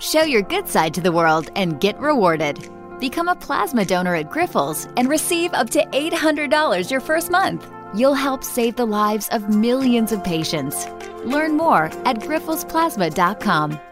Show your good side to the world and get rewarded. Become a plasma donor at Grifols and receive up to $800 your first month. You'll help save the lives of millions of patients. Learn more at grifolsplasma.com.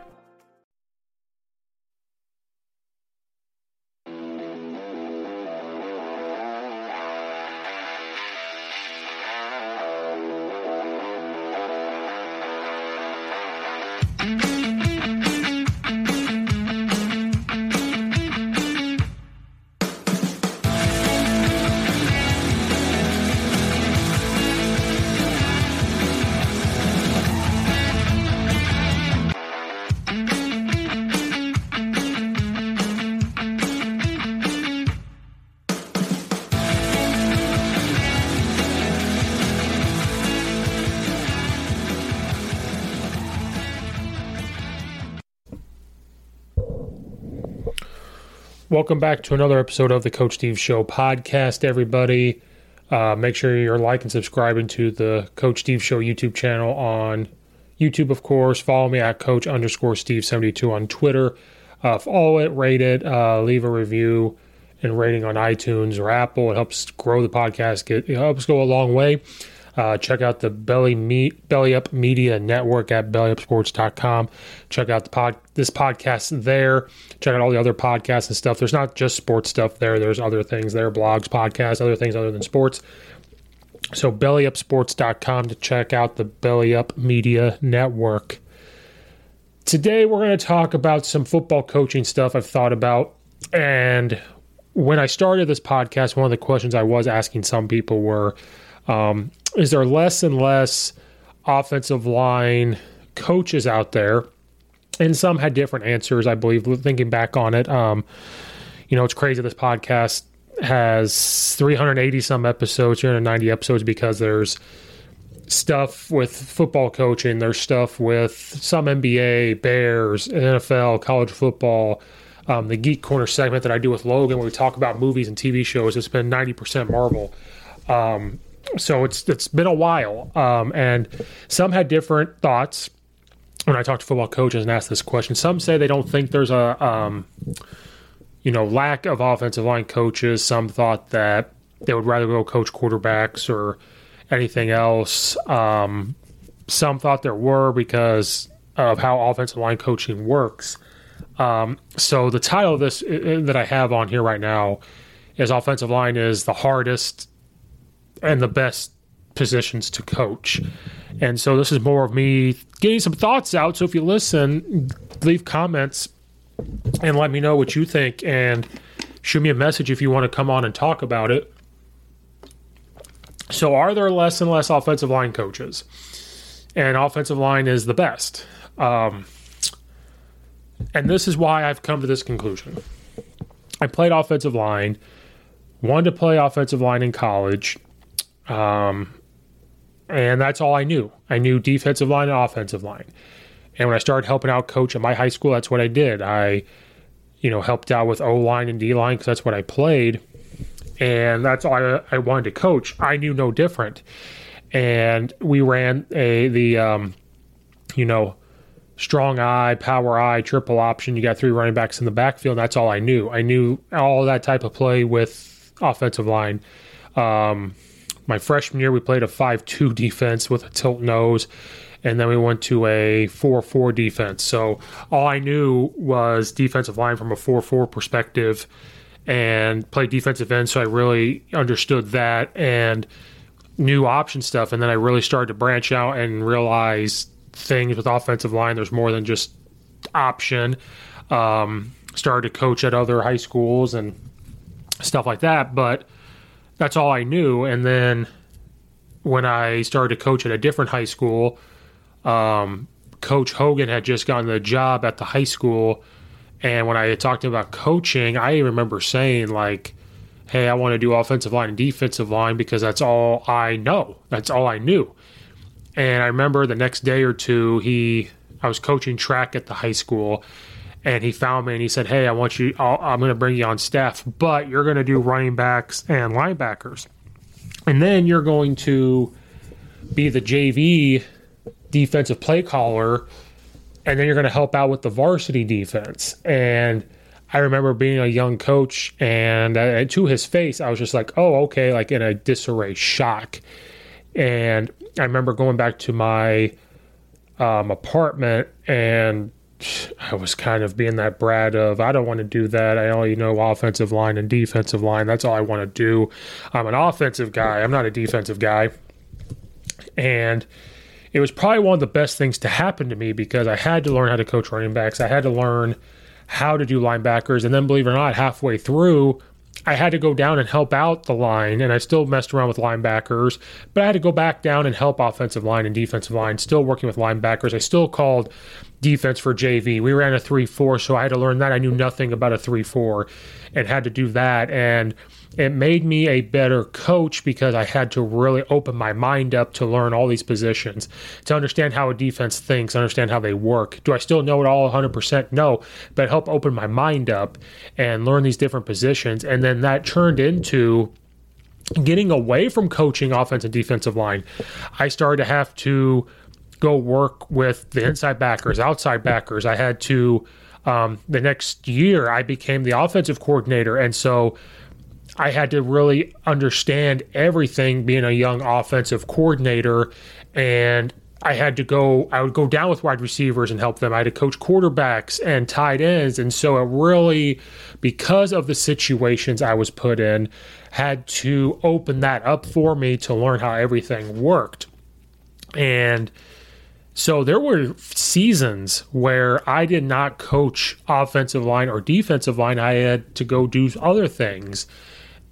Welcome back to another episode of the Coach Steve Show podcast, everybody. Uh, make sure you're liking, and subscribing to the Coach Steve Show YouTube channel on YouTube, of course. Follow me at Coach underscore Steve 72 on Twitter. Uh, follow it, rate it, uh, leave a review and rating on iTunes or Apple. It helps grow the podcast. Get, it helps go a long way. Uh, check out the Belly Me- Belly Up Media Network at bellyupsports.com. Check out the pod this podcast there. Check out all the other podcasts and stuff. There's not just sports stuff there. There's other things there, blogs, podcasts, other things other than sports. So bellyupsports.com to check out the Belly Up Media Network. Today we're going to talk about some football coaching stuff I've thought about and when I started this podcast, one of the questions I was asking some people were um, is there less and less offensive line coaches out there? And some had different answers, I believe, thinking back on it. Um, you know, it's crazy this podcast has 380 some episodes, 390 episodes because there's stuff with football coaching, there's stuff with some NBA, Bears, NFL, college football. Um, the Geek Corner segment that I do with Logan, where we talk about movies and TV shows, it's been 90% Marvel. Um, so it's it's been a while, um, and some had different thoughts when I talked to football coaches and asked this question. Some say they don't think there's a um, you know lack of offensive line coaches. Some thought that they would rather go coach quarterbacks or anything else. Um, some thought there were because of how offensive line coaching works. Um, so the title of this uh, that I have on here right now is offensive line is the hardest and the best positions to coach. And so this is more of me getting some thoughts out. So if you listen, leave comments and let me know what you think and shoot me a message if you want to come on and talk about it. So, are there less and less offensive line coaches? And offensive line is the best. Um, and this is why I've come to this conclusion. I played offensive line, wanted to play offensive line in college, um, and that's all I knew. I knew defensive line and offensive line. And when I started helping out coach at my high school, that's what I did. I, you know, helped out with O line and D line because that's what I played and that's all I, I, wanted to coach. I knew no different, and we ran a the um, you know strong I, power I, triple option. You got three running backs in the backfield. that's all I knew. I knew all that type of play with offensive line. Um, my freshman year, we played a five-two defense with a tilt nose. And then we went to a 4 4 defense. So all I knew was defensive line from a 4 4 perspective and played defensive end, so I really understood that and new option stuff. And then I really started to branch out and realize things with offensive line. There's more than just option. Um, started to coach at other high schools and stuff like that, but that's all I knew. And then when I started to coach at a different high school, um, Coach Hogan had just gotten the job at the high school and when I talked about coaching, I remember saying like, "Hey, I want to do offensive line and defensive line because that's all I know. That's all I knew." And I remember the next day or two, he I was coaching track at the high school, and he found me and he said, "Hey, I want you. i am going to bring you on staff, but you're going to do running backs and linebackers, and then you're going to be the JV defensive play caller." and then you're going to help out with the varsity defense. And I remember being a young coach, and uh, to his face, I was just like, "Oh, okay," like in a disarray, shock. And I remember going back to my um, apartment, and I was kind of being that Brad of, "I don't want to do that. I only know offensive line and defensive line. That's all I want to do. I'm an offensive guy. I'm not a defensive guy." And it was probably one of the best things to happen to me because I had to learn how to coach running backs. I had to learn how to do linebackers. And then, believe it or not, halfway through, I had to go down and help out the line, and I still messed around with linebackers, but I had to go back down and help offensive line and defensive line, still working with linebackers. I still called defense for JV. We ran a 3 4, so I had to learn that. I knew nothing about a 3 4 and had to do that. And it made me a better coach because I had to really open my mind up to learn all these positions, to understand how a defense thinks, understand how they work. Do I still know it all 100%? No, but help open my mind up and learn these different positions. And then that turned into getting away from coaching offense and defensive line. I started to have to go work with the inside backers, outside backers. I had to, um, the next year, I became the offensive coordinator. And so, I had to really understand everything being a young offensive coordinator and I had to go I would go down with wide receivers and help them. I had to coach quarterbacks and tight ends and so it really because of the situations I was put in had to open that up for me to learn how everything worked. And so there were seasons where I did not coach offensive line or defensive line. I had to go do other things.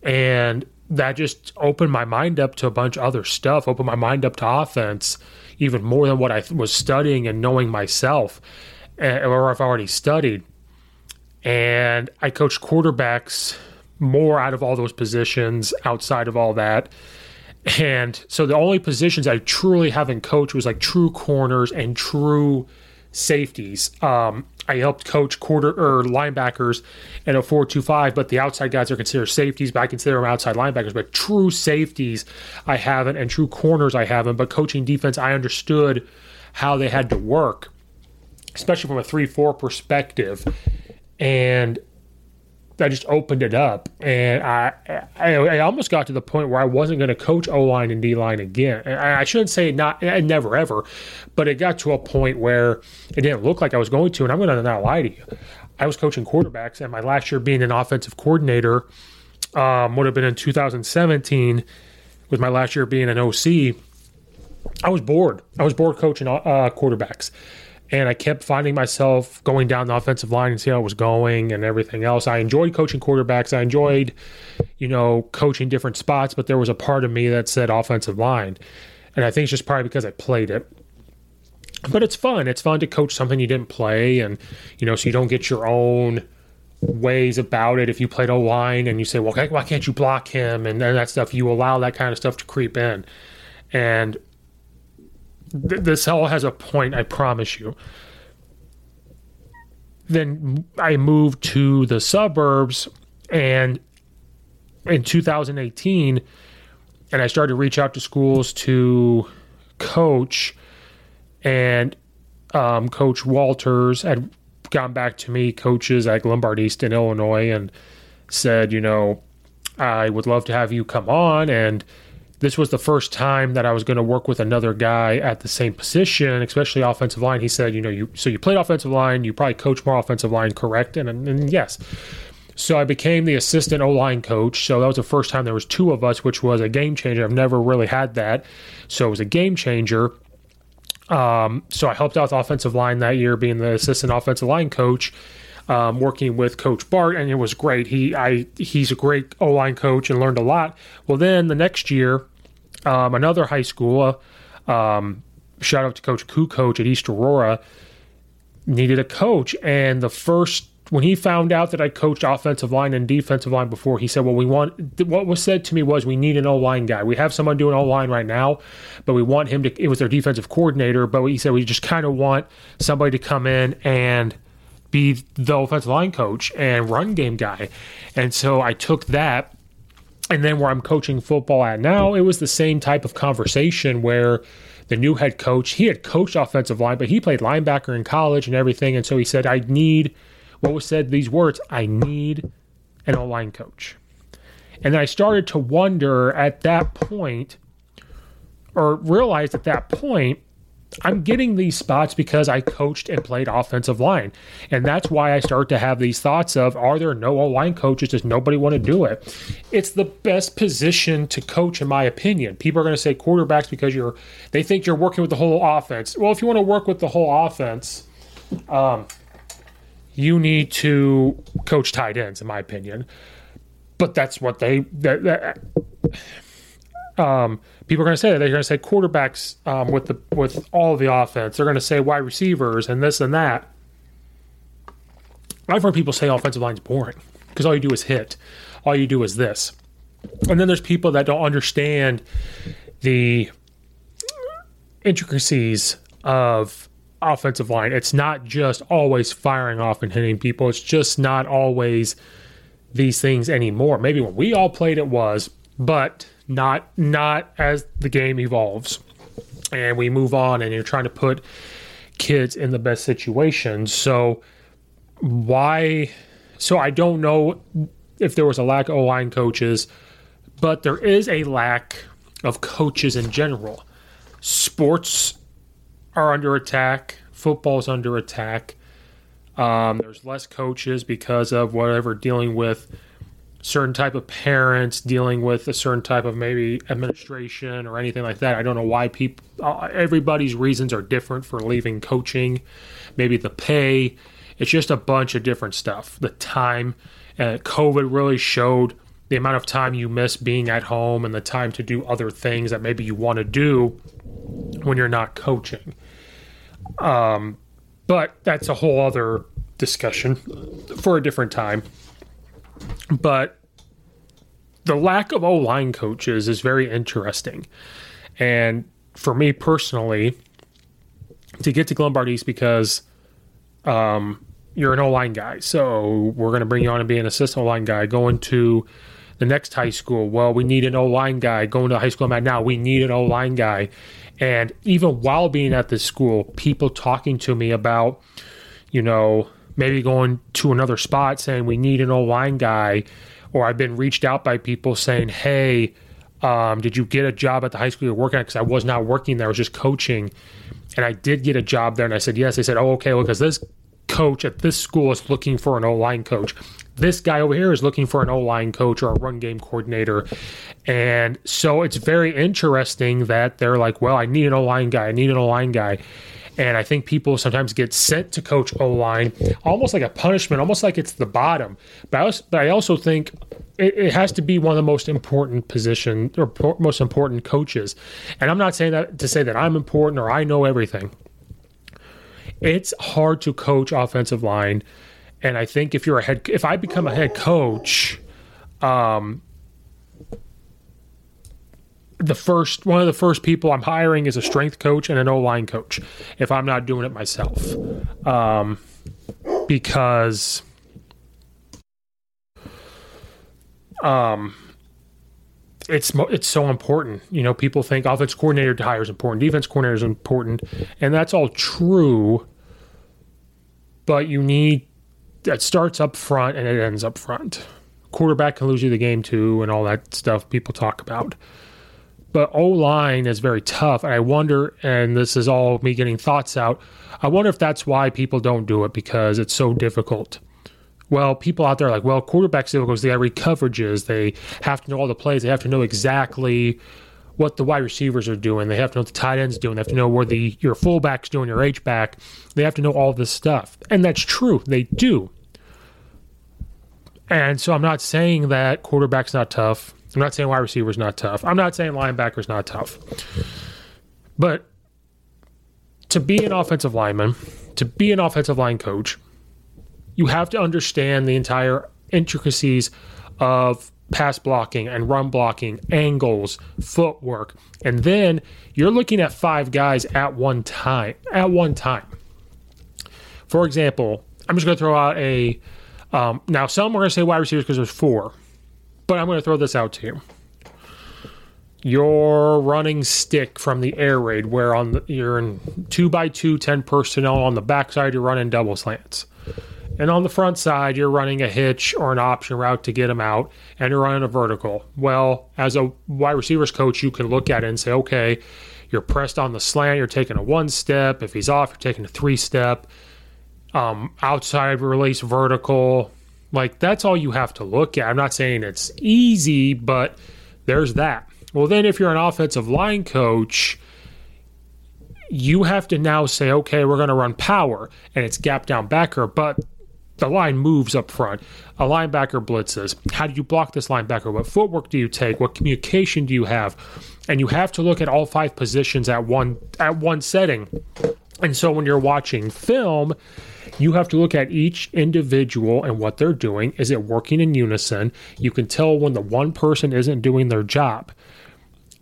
And that just opened my mind up to a bunch of other stuff, opened my mind up to offense even more than what I was studying and knowing myself, eh, or I've already studied. And I coached quarterbacks more out of all those positions outside of all that. And so the only positions I truly haven't coached was like true corners and true safeties. Um, I helped coach quarter or linebackers in a four-two-five, but the outside guys are considered safeties, but I consider them outside linebackers. But true safeties, I haven't, and true corners, I haven't. But coaching defense, I understood how they had to work, especially from a three-four perspective, and that just opened it up, and I, I, I almost got to the point where I wasn't going to coach O line and D line again. I, I shouldn't say not, never ever, but it got to a point where it didn't look like I was going to. And I'm going to not lie to you, I was coaching quarterbacks, and my last year being an offensive coordinator um, would have been in 2017. with my last year being an OC, I was bored. I was bored coaching uh, quarterbacks. And I kept finding myself going down the offensive line and see how it was going and everything else. I enjoyed coaching quarterbacks. I enjoyed, you know, coaching different spots, but there was a part of me that said offensive line. And I think it's just probably because I played it. But it's fun. It's fun to coach something you didn't play and, you know, so you don't get your own ways about it. If you played a line and you say, well, why can't you block him and, that stuff, you allow that kind of stuff to creep in. And th- this all has a point, I promise you. Then I moved to the suburbs and in 2018 and I started to reach out to schools to coach and um, coach Walters had gone back to me, coaches at Glenbard East in Illinois, and said, you know, I would love to have you come on. And this was the first time that I was going to work with another guy at the same position, especially offensive line. He said, you know, you so you played offensive line, you probably coach more offensive line, correct? And, and, and yes. So I became the assistant O line coach. So that was the first time there was two of us, which was a game changer. I've never really had that. So it was a game changer. Um, so I helped out with offensive line that year, being the assistant offensive line coach, um, working with Coach Bart, and it was great. He I he's a great O line coach and learned a lot. Well, then the next year, um, another high school, um, shout out to Coach Koo Coach at East Aurora, needed a coach, and the first when he found out that I coached offensive line and defensive line before, he said, "Well, we want." What was said to me was, "We need an O line guy. We have someone doing O line right now, but we want him to." It was their defensive coordinator, but he said we just kind of want somebody to come in and be the offensive line coach and run game guy. And so I took that, and then where I'm coaching football at now, it was the same type of conversation where the new head coach he had coached offensive line, but he played linebacker in college and everything, and so he said, "I need." what was said these words I need an O line coach. And I started to wonder at that point, or realized at that point, I'm getting these spots because I coached and played offensive line. And that's why I start to have these thoughts of are there no line coaches? Does nobody want to do it? It's the best position to coach, in my opinion. People are going to say quarterbacks because you're they think you're working with the whole offense. Well, if you want to work with the whole offense, um, you need to coach tight ends, in my opinion. But that's what they. That, that, um, people are going to say that they're going to say quarterbacks um, with the with all the offense. They're going to say wide receivers and this and that. I've heard people say offensive line's boring because all you do is hit, all you do is this, and then there's people that don't understand the intricacies of offensive line. It's not just always firing off and hitting people. It's just not always these things anymore. Maybe when we all played it was, but not not as the game evolves and we move on and you're trying to put kids in the best situations. So why so I don't know if there was a lack of O-line coaches, but there is a lack of coaches in general. Sports are under attack. Football's under attack. Um, there's less coaches because of whatever dealing with certain type of parents, dealing with a certain type of maybe administration or anything like that. I don't know why people. Uh, everybody's reasons are different for leaving coaching. Maybe the pay. It's just a bunch of different stuff. The time. Uh, COVID really showed the amount of time you miss being at home and the time to do other things that maybe you want to do when you're not coaching. Um, but that's a whole other discussion for a different time. But the lack of O line coaches is very interesting. And for me personally, to get to Lombard because um, you're an O line guy. So we're going to bring you on and be an assistant O line guy. Going to the next high school, well, we need an O line guy. Going to the high school I'm at now, we need an O line guy. And even while being at this school, people talking to me about, you know, maybe going to another spot saying we need an O line guy, or I've been reached out by people saying, hey, um, did you get a job at the high school you're working at? Because I was not working there, I was just coaching. And I did get a job there, and I said, yes. They said, oh, okay, well, because this coach at this school is looking for an O line coach. this guy over here is looking for an O line coach or a run game coordinator. And so it's very interesting that they're like, well, I need an O line guy. I need an O line guy. And I think people sometimes get sent to coach O line almost like a punishment, almost like it's the bottom. But I also, but I also think it, it, has to be one of the most important position or most important coaches. And I'm not saying that to say that I'm important or I know everything. It's hard to coach offensive line and I think if you're a head, if I become a head coach, um, the first one of the first people I'm hiring is a strength coach and an O line coach. If I'm not doing it myself, um, because um, it's it's so important. You know, people think offense coordinator to hire is important, defense coordinator is important, and that's all true. But you need it starts up front and it ends up front. Quarterback can lose you the game too, and all that stuff people talk about. But O line is very tough, and I wonder. And this is all me getting thoughts out. I wonder if that's why people don't do it because it's so difficult. Well, people out there are like, well, quarterbacks difficult they read coverages. They have to know all the plays. They have to know exactly what the wide receivers are doing. They have to know what the tight ends doing. They have to know where the your fullback's doing, your H back. They have to know all this stuff, and that's true. They do. And so I'm not saying that quarterback's not tough. I'm not saying wide receiver's not tough. I'm not saying linebacker's not tough. But to be an offensive lineman, to be an offensive line coach, you have to understand the entire intricacies of pass blocking and run blocking, angles, footwork. And then you're looking at five guys at one time. At one time. For example, I'm just going to throw out a um, now, some are going to say wide receivers because there's four, but I'm going to throw this out to you. Your running stick from the air raid, where on the, you're in two by two, 10 personnel. On the backside, you're running double slants. And on the front side, you're running a hitch or an option route to get them out, and you're running a vertical. Well, as a wide receivers coach, you can look at it and say, okay, you're pressed on the slant, you're taking a one step. If he's off, you're taking a three step um, outside release vertical. Like that's all you have to look at. I'm not saying it's easy, but there's that. Well, then if you're an offensive line coach, you have to now say, okay, we're going to run power and it's gap down backer, but the line moves up front. A linebacker blitzes. How do you block this linebacker? What footwork do you take? What communication do you have? And you have to look at all five positions at one at one setting. And so when you're watching film, you have to look at each individual and what they're doing. Is it working in unison? You can tell when the one person isn't doing their job.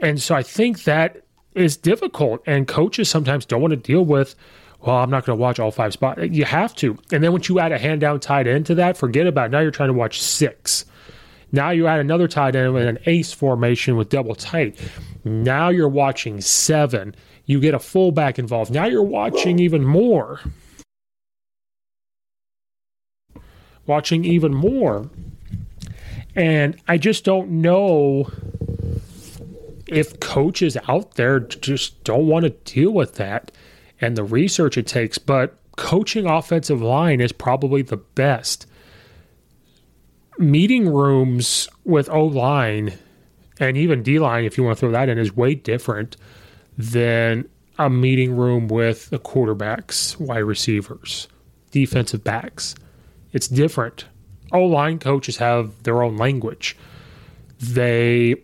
And so I think that is difficult. And coaches sometimes don't want to deal with, well, I'm not going to watch all five spots. You have to. And then once you add a hand down tight end to that, forget about it. Now you're trying to watch six. Now you add another tight end with an ace formation with double tight. Now you're watching seven. You get a fullback involved. Now you're watching even more. Watching even more. And I just don't know if coaches out there just don't want to deal with that and the research it takes. But coaching offensive line is probably the best. Meeting rooms with O line and even D line, if you want to throw that in, is way different than a meeting room with the quarterbacks, wide receivers, defensive backs. It's different. O line coaches have their own language. They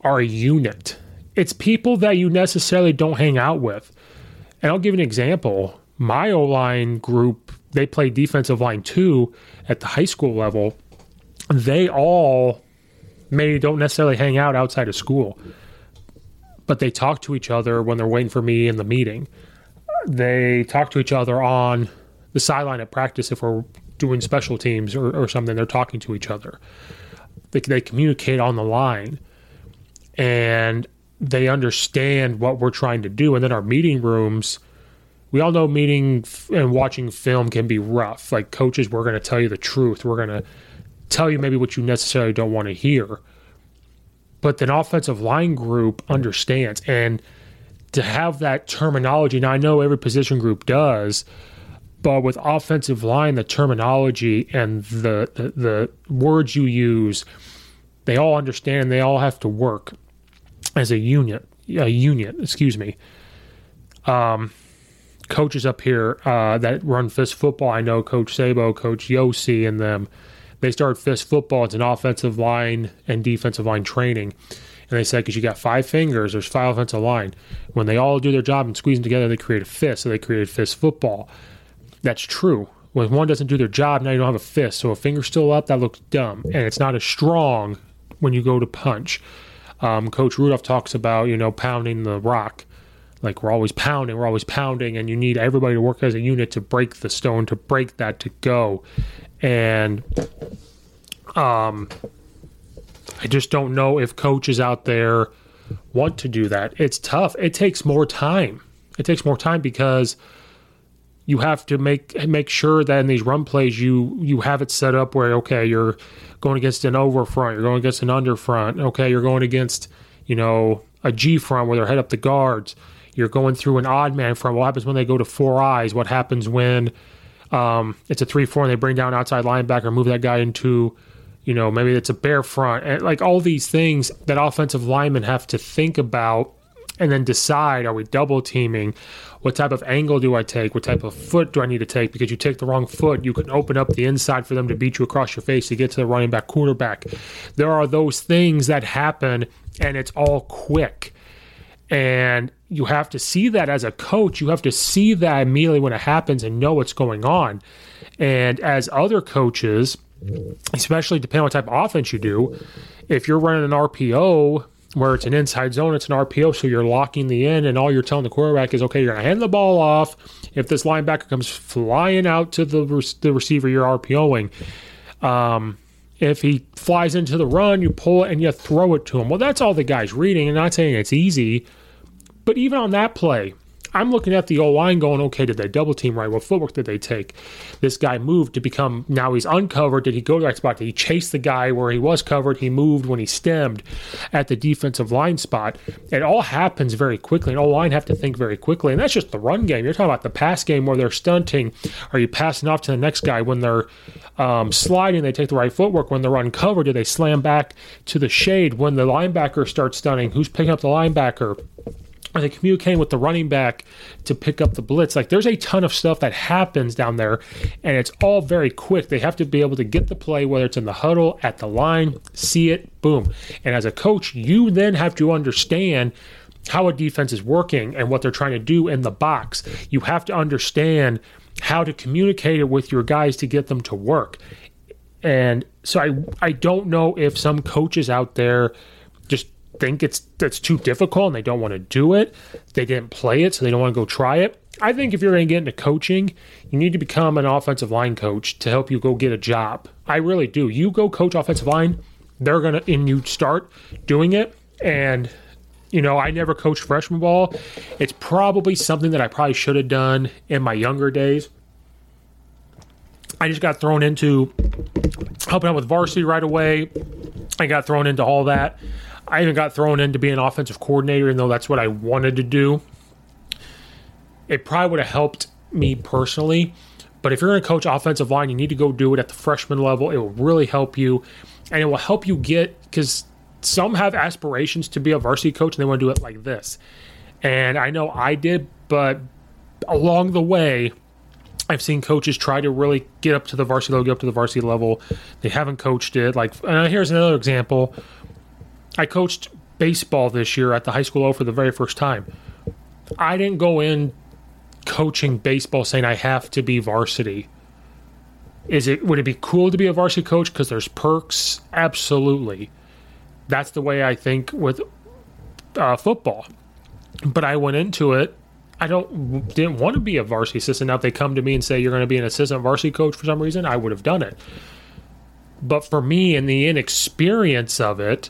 are a unit. It's people that you necessarily don't hang out with. And I'll give an example. My O line group, they play defensive line too at the high school level. They all maybe don't necessarily hang out outside of school, but they talk to each other when they're waiting for me in the meeting. They talk to each other on the sideline at practice if we're doing special teams or, or something. They're talking to each other. They, they communicate on the line and they understand what we're trying to do. And then our meeting rooms, we all know meeting and watching film can be rough. Like coaches, we're going to tell you the truth. We're going to tell you maybe what you necessarily don't want to hear. But then offensive line group understands. And to have that terminology, now I know every position group does, but with offensive line, the terminology and the, the, the words you use, they all understand. They all have to work as a unit. A unit, excuse me. Um, coaches up here uh, that run Fist football, I know Coach Sabo, Coach Yossi, and them. They started Fist football. It's an offensive line and defensive line training. And they said, because you got five fingers, there's five offensive line. When they all do their job and squeeze them together, they create a fist. So they created fist football. That's true. When one doesn't do their job, now you don't have a fist. So a finger's still up, that looks dumb. And it's not as strong when you go to punch. Um, Coach Rudolph talks about, you know, pounding the rock. Like we're always pounding, we're always pounding, and you need everybody to work as a unit to break the stone, to break that to go. And um, I just don't know if coaches out there want to do that. It's tough. It takes more time. It takes more time because you have to make make sure that in these run plays you you have it set up where okay you're going against an over front, you're going against an under front, okay you're going against you know a G front where they're head up the guards, you're going through an odd man front. What happens when they go to four eyes? What happens when um, it's a three four and they bring down outside linebacker, move that guy into you know, maybe it's a bare front, and like all these things that offensive linemen have to think about and then decide are we double teaming? What type of angle do I take? What type of foot do I need to take? Because you take the wrong foot, you can open up the inside for them to beat you across your face to get to the running back quarterback. There are those things that happen, and it's all quick. And you have to see that as a coach. You have to see that immediately when it happens and know what's going on. And as other coaches, especially depending on what type of offense you do. If you're running an RPO where it's an inside zone, it's an RPO, so you're locking the end, and all you're telling the quarterback is, okay, you're going to hand the ball off. If this linebacker comes flying out to the, the receiver you're RPOing, um, if he flies into the run, you pull it and you throw it to him. Well, that's all the guy's reading, and not saying it's easy. But even on that play, I'm looking at the O line going, okay, did they double team right? What footwork did they take? This guy moved to become now he's uncovered. Did he go to that spot? Did he chase the guy where he was covered? He moved when he stemmed at the defensive line spot. It all happens very quickly, and O line have to think very quickly. And that's just the run game. You're talking about the pass game where they're stunting. Are you passing off to the next guy when they're um, sliding? They take the right footwork. When they're uncovered, do they slam back to the shade? When the linebacker starts stunning, who's picking up the linebacker? Are they communicating with the running back to pick up the blitz? Like there's a ton of stuff that happens down there, and it's all very quick. They have to be able to get the play, whether it's in the huddle, at the line, see it, boom. And as a coach, you then have to understand how a defense is working and what they're trying to do in the box. You have to understand how to communicate it with your guys to get them to work. And so I I don't know if some coaches out there think it's that's too difficult and they don't want to do it. They didn't play it, so they don't want to go try it. I think if you're going to get into coaching, you need to become an offensive line coach to help you go get a job. I really do. You go coach offensive line, they're going to, and you start doing it. And, you know, I never coached freshman ball. It's probably something that I probably should have done in my younger days. I just got thrown into helping out with varsity right away. I got thrown into all that. I even got thrown in to be an offensive coordinator, even though that's what I wanted to do. It probably would have helped me personally. But if you're going to coach offensive line, you need to go do it at the freshman level. It will really help you. And it will help you get, because some have aspirations to be a varsity coach and they want to do it like this. And I know I did, but along the way, I've seen coaches try to really get up to the varsity level, get up to the varsity level. They haven't coached it. Like, here's another example I coached baseball this year at the high school O for the very first time. I didn't go in coaching baseball saying I have to be varsity. Is it would it be cool to be a varsity coach because there's perks? Absolutely. That's the way I think with uh, football. But I went into it. I don't didn't want to be a varsity assistant. Now if they come to me and say you're going to be an assistant varsity coach for some reason, I would have done it. But for me, in the inexperience of it,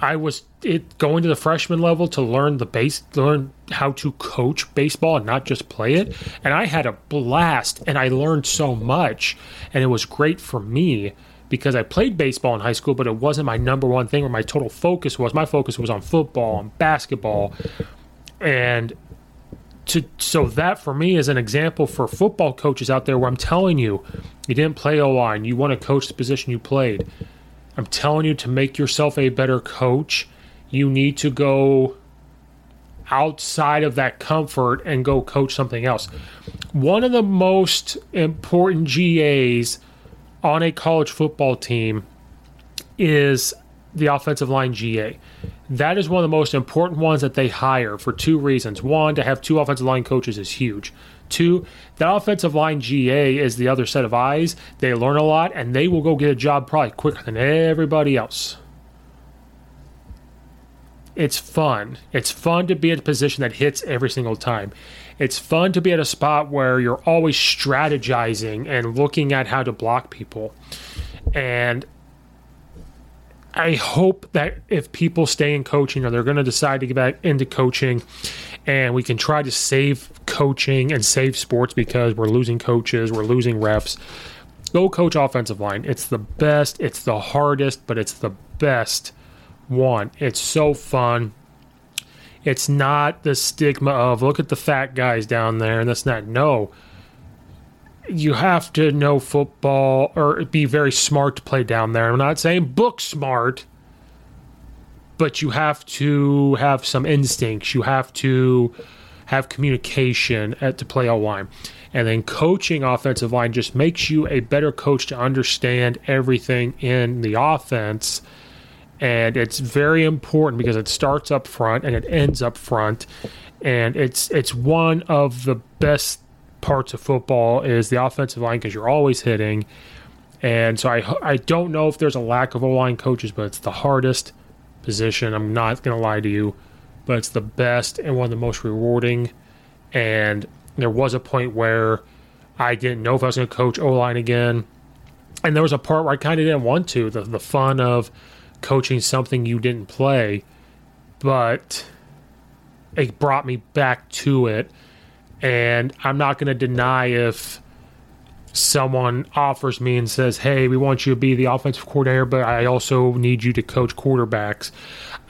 I was it going to the freshman level to learn the base, learn how to coach baseball and not just play it. And I had a blast, and I learned so much, and it was great for me because I played baseball in high school, but it wasn't my number one thing where my total focus was. My focus was on football and basketball, and to so that for me is an example for football coaches out there where I'm telling you, you didn't play O line, you want to coach the position you played. I'm telling you to make yourself a better coach, you need to go outside of that comfort and go coach something else. One of the most important GAs on a college football team is the offensive line GA. That is one of the most important ones that they hire for two reasons. One, to have two offensive line coaches is huge. Two, the offensive line GA is the other set of eyes. They learn a lot and they will go get a job probably quicker than everybody else. It's fun. It's fun to be at a position that hits every single time. It's fun to be at a spot where you're always strategizing and looking at how to block people. And I hope that if people stay in coaching or they're going to decide to get back into coaching and we can try to save coaching and save sports because we're losing coaches, we're losing refs. Go coach offensive line. It's the best, it's the hardest, but it's the best one. It's so fun. It's not the stigma of look at the fat guys down there and that's not no you have to know football or be very smart to play down there. I'm not saying book smart, but you have to have some instincts. You have to have communication at, to play all line. And then coaching offensive line just makes you a better coach to understand everything in the offense. And it's very important because it starts up front and it ends up front. And it's it's one of the best parts of football is the offensive line because you're always hitting. And so I I don't know if there's a lack of O line coaches, but it's the hardest position. I'm not going to lie to you, but it's the best and one of the most rewarding. And there was a point where I didn't know if I was going to coach O line again. And there was a part where I kind of didn't want to the, the fun of coaching something you didn't play, but it brought me back to it and I'm not going to deny if someone offers me and says, "Hey, we want you to be the offensive coordinator, but I also need you to coach quarterbacks.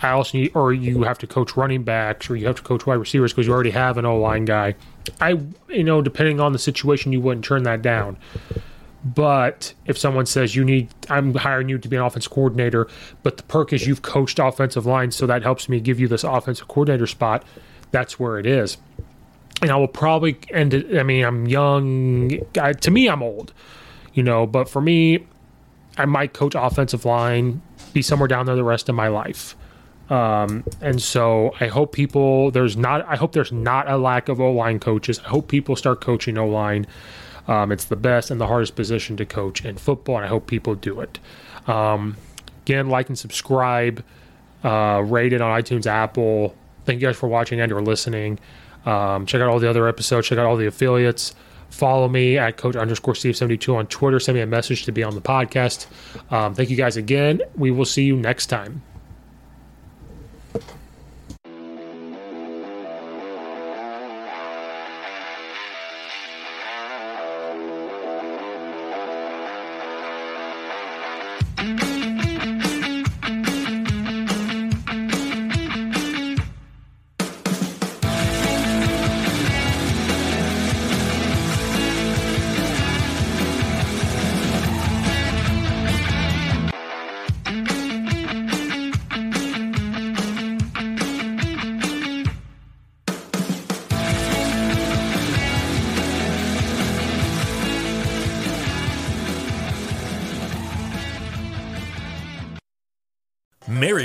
I also need, or you have to coach running backs, or you have to coach wide receivers because you already have an O line guy." I, you know, depending on the situation, you wouldn't turn that down. But if someone says you need, I'm hiring you to be an offense coordinator, but the perk is you've coached offensive lines, so that helps me give you this offensive coordinator spot. That's where it is and I will probably end it. I mean, I'm young. I, to me, I'm old, you know, but for me, I might coach offensive line, be somewhere down there the rest of my life. Um, and so I hope people, there's not, I hope there's not a lack of O line coaches. I hope people start coaching O line. Um, it's the best and the hardest position to coach in football, and I hope people do it. Um, again, like and subscribe, uh, rate it on iTunes, Apple. Thank you guys for watching and or listening. Um, check out all the other episodes. Check out all the affiliates. Follow me at coach underscore Steve72 on Twitter. Send me a message to be on the podcast. Um, thank you guys again. We will see you next time.